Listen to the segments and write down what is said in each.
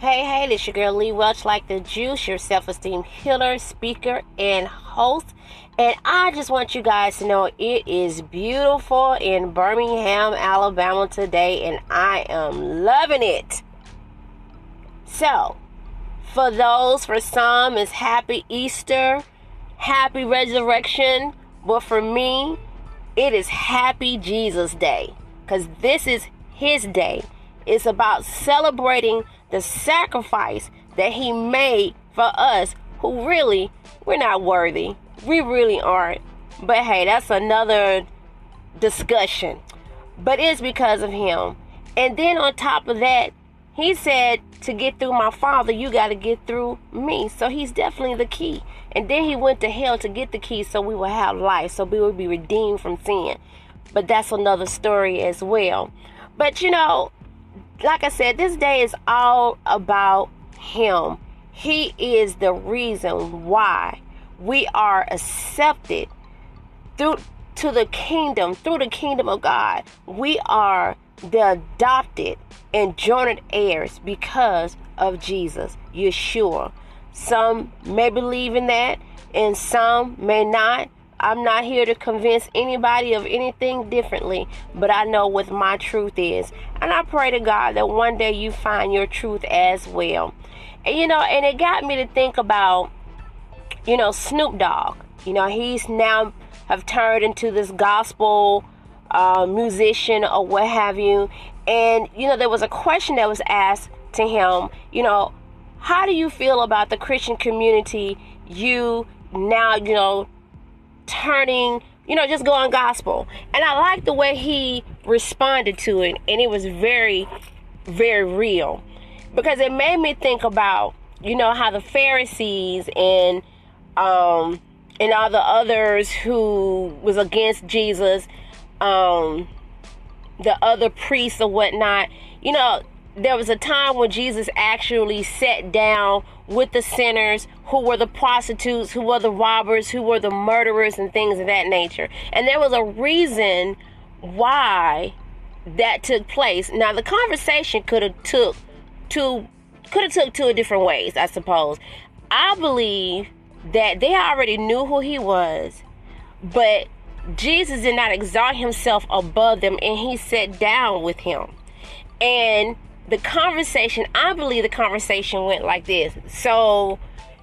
Hey, hey, this your girl Lee Welch, like the juice, your self esteem healer, speaker, and host. And I just want you guys to know it is beautiful in Birmingham, Alabama today, and I am loving it. So, for those, for some, it's happy Easter, happy resurrection, but for me, it is happy Jesus Day because this is his day. It's about celebrating the sacrifice that he made for us who really we're not worthy. We really aren't. But hey, that's another discussion. But it's because of him. And then on top of that, he said to get through my father, you got to get through me. So he's definitely the key. And then he went to hell to get the key so we will have life, so we will be redeemed from sin. But that's another story as well. But you know, like I said, this day is all about Him. He is the reason why we are accepted through to the kingdom, through the kingdom of God. We are the adopted and joint heirs because of Jesus, Yeshua. Some may believe in that, and some may not. I'm not here to convince anybody of anything differently, but I know what my truth is. And I pray to God that one day you find your truth as well. And you know, and it got me to think about, you know, Snoop Dogg. You know, he's now have turned into this gospel uh, musician or what have you. And, you know, there was a question that was asked to him, you know, how do you feel about the Christian community? You now, you know, turning, you know, just going gospel. And I like the way he responded to it, and it was very, very real because it made me think about, you know, how the Pharisees and um and all the others who was against Jesus, um, the other priests or whatnot, you know, there was a time when Jesus actually sat down with the sinners who were the prostitutes, who were the robbers, who were the murderers, and things of that nature. And there was a reason why that took place. Now the conversation could have took to could have took two different ways, I suppose. I believe that they already knew who he was, but Jesus did not exalt himself above them and he sat down with him. And the conversation, I believe the conversation went like this. So,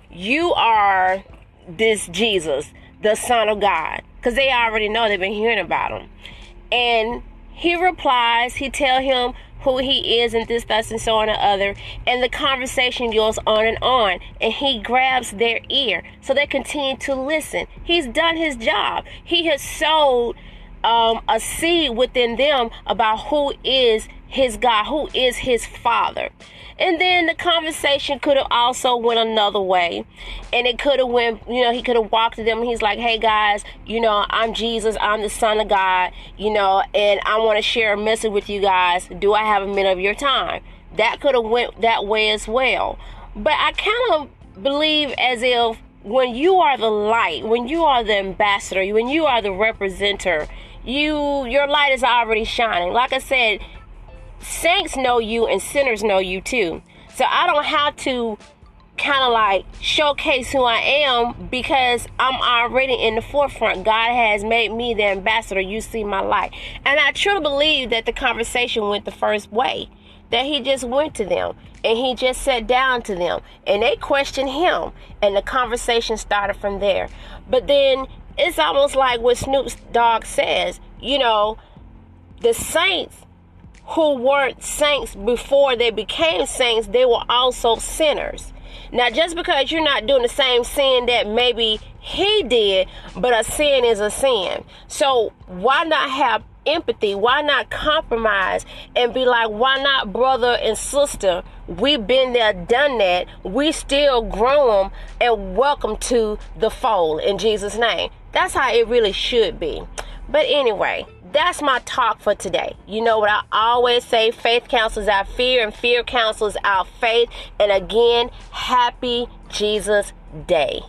you are this Jesus, the Son of God, because they already know they've been hearing about him. And he replies, he tell him who he is and this, that, and so on and other. And the conversation goes on and on. And he grabs their ear. So they continue to listen. He's done his job. He has sowed um, a seed within them about who is his God, who is his father. And then the conversation could have also went another way. And it could have went, you know, he could have walked to them he's like, hey guys, you know, I'm Jesus, I'm the son of God, you know, and I want to share a message with you guys. Do I have a minute of your time? That could have went that way as well. But I kind of believe as if when you are the light, when you are the ambassador, when you are the representative, you your light is already shining. Like I said, saints know you and sinners know you too. So I don't have to kind of like showcase who I am because I'm already in the forefront. God has made me the ambassador. You see my light. And I truly believe that the conversation went the first way. That he just went to them and he just sat down to them and they questioned him and the conversation started from there. But then it's almost like what Snoop Dogg says, you know, the saints who weren't saints before they became saints, they were also sinners. Now, just because you're not doing the same sin that maybe he did, but a sin is a sin. So, why not have empathy? Why not compromise and be like, why not, brother and sister? We've been there, done that. We still grow them and welcome to the fold in Jesus' name. That's how it really should be. But anyway, that's my talk for today. You know what I always say faith cancels our fear, and fear cancels our faith. And again, happy Jesus Day.